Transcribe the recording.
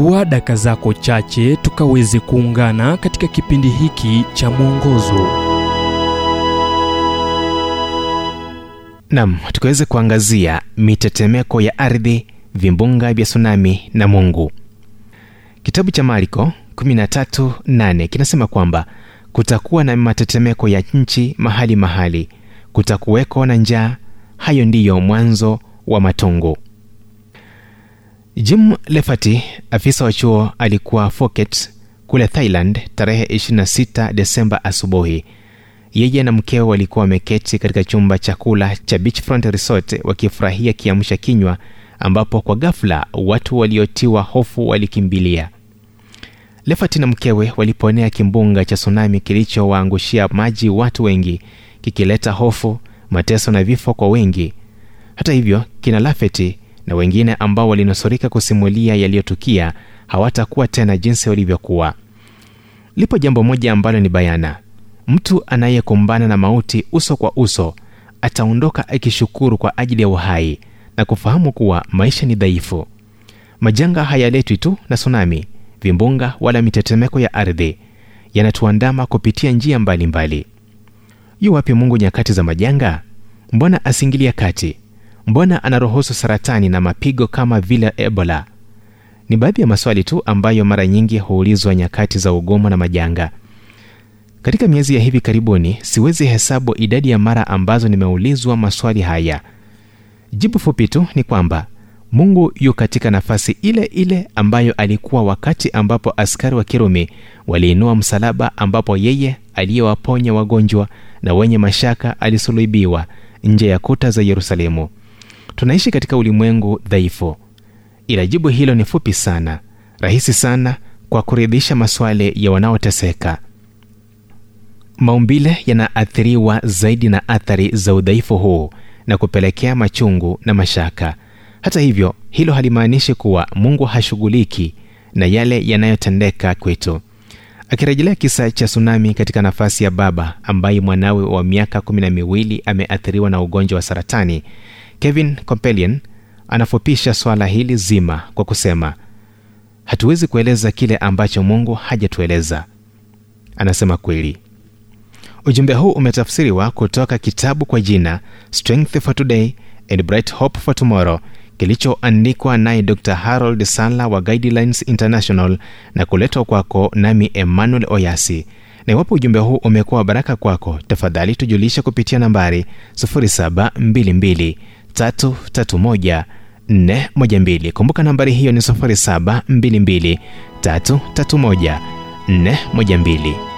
chukua daka zako chache tukaweze kuungana katika kipindi hiki cha mwongozo. Nam tukaweze kuangazia mitetemeko ya ardhi vimbunga vya tsunami na mungu. Kitabu cha mariko 138 kinasema kwamba kutakuwa na matetemeko ya nchi mahali mahali. Kutakuweko na njaa hayo ndiyo mwanzo wa matongo jim lefati afisa wa chuo alikuwa Phuket kule thailand tarehe 26 desemba asubuhi. Yeye na mkewe walikuwa wameketi katika chumba cha kula cha beachfront resort wakifurahia kiamsha kinywa ambapo kwa ghafla watu waliotiwa hofu walikimbilia. Lefati na mkewe waliponea kimbunga cha tsunami kilichowaangushia maji watu wengi kikileta hofu mateso na vifo kwa wengi. Hata hivyo kina lafeti na wengine ambao walinusurika kusimulia yaliyotukia hawatakuwa tena jinsi walivyokuwa. Lipo jambo moja ambalo ni bayana. Mtu anayekumbana na mauti uso kwa uso ataondoka akishukuru kwa ajili ya uhai na kufahamu kuwa maisha ni dhaifu. Majanga hayaletwi tu na sunami vimbunga wala mitetemeko ya ardhi yanatuandama kupitia njia mbalimbali. Mbali. yu wapi mungu nyakati za majanga? Mbona asingilia kati mbona anaruhusu saratani na mapigo kama vile ebola? Ni baadhi ya maswali tu ambayo mara nyingi huulizwa nyakati za ugomo na majanga. Katika miezi ya hivi karibuni siwezi hesabu idadi ya mara ambazo nimeulizwa maswali haya. Jibu fupi tu ni kwamba mungu yu katika nafasi ile ile ambayo alikuwa wakati ambapo askari wa kirumi waliinua msalaba ambapo yeye aliyewaponya wagonjwa na wenye mashaka alisulubiwa nje ya kuta za yerusalemu tunaishi katika ulimwengu dhaifu. Ila jibu hilo ni fupi sana rahisi sana kwa kuridhisha maswali ya wanaoteseka. Maumbile yanaathiriwa zaidi na athari za udhaifu huu na kupelekea machungu na mashaka. Hata hivyo hilo halimaanishi kuwa mungu hashughuliki na yale yanayotendeka kwetu. Akirejelea kisa cha tsunami katika nafasi ya baba ambaye mwanawe wa miaka kumi na miwili ameathiriwa na ugonjwa wa saratani kevin compelian anafupisha swala hili zima kwa kusema hatuwezi kueleza kile ambacho mungu hajatueleza. Anasema kweli. Ujumbe huu umetafsiriwa kutoka kitabu kwa jina strength for today and bright hope for tomorrow kilichoandikwa naye dr harold sala wa guidelines international na kuletwa kwako nami emmanuel oyasi. Na iwapo ujumbe huu umekuwa baraka kwako tafadhali tujulishe kupitia nambari 722 331 412 kumbuka nambari hiyo ni 722 331 412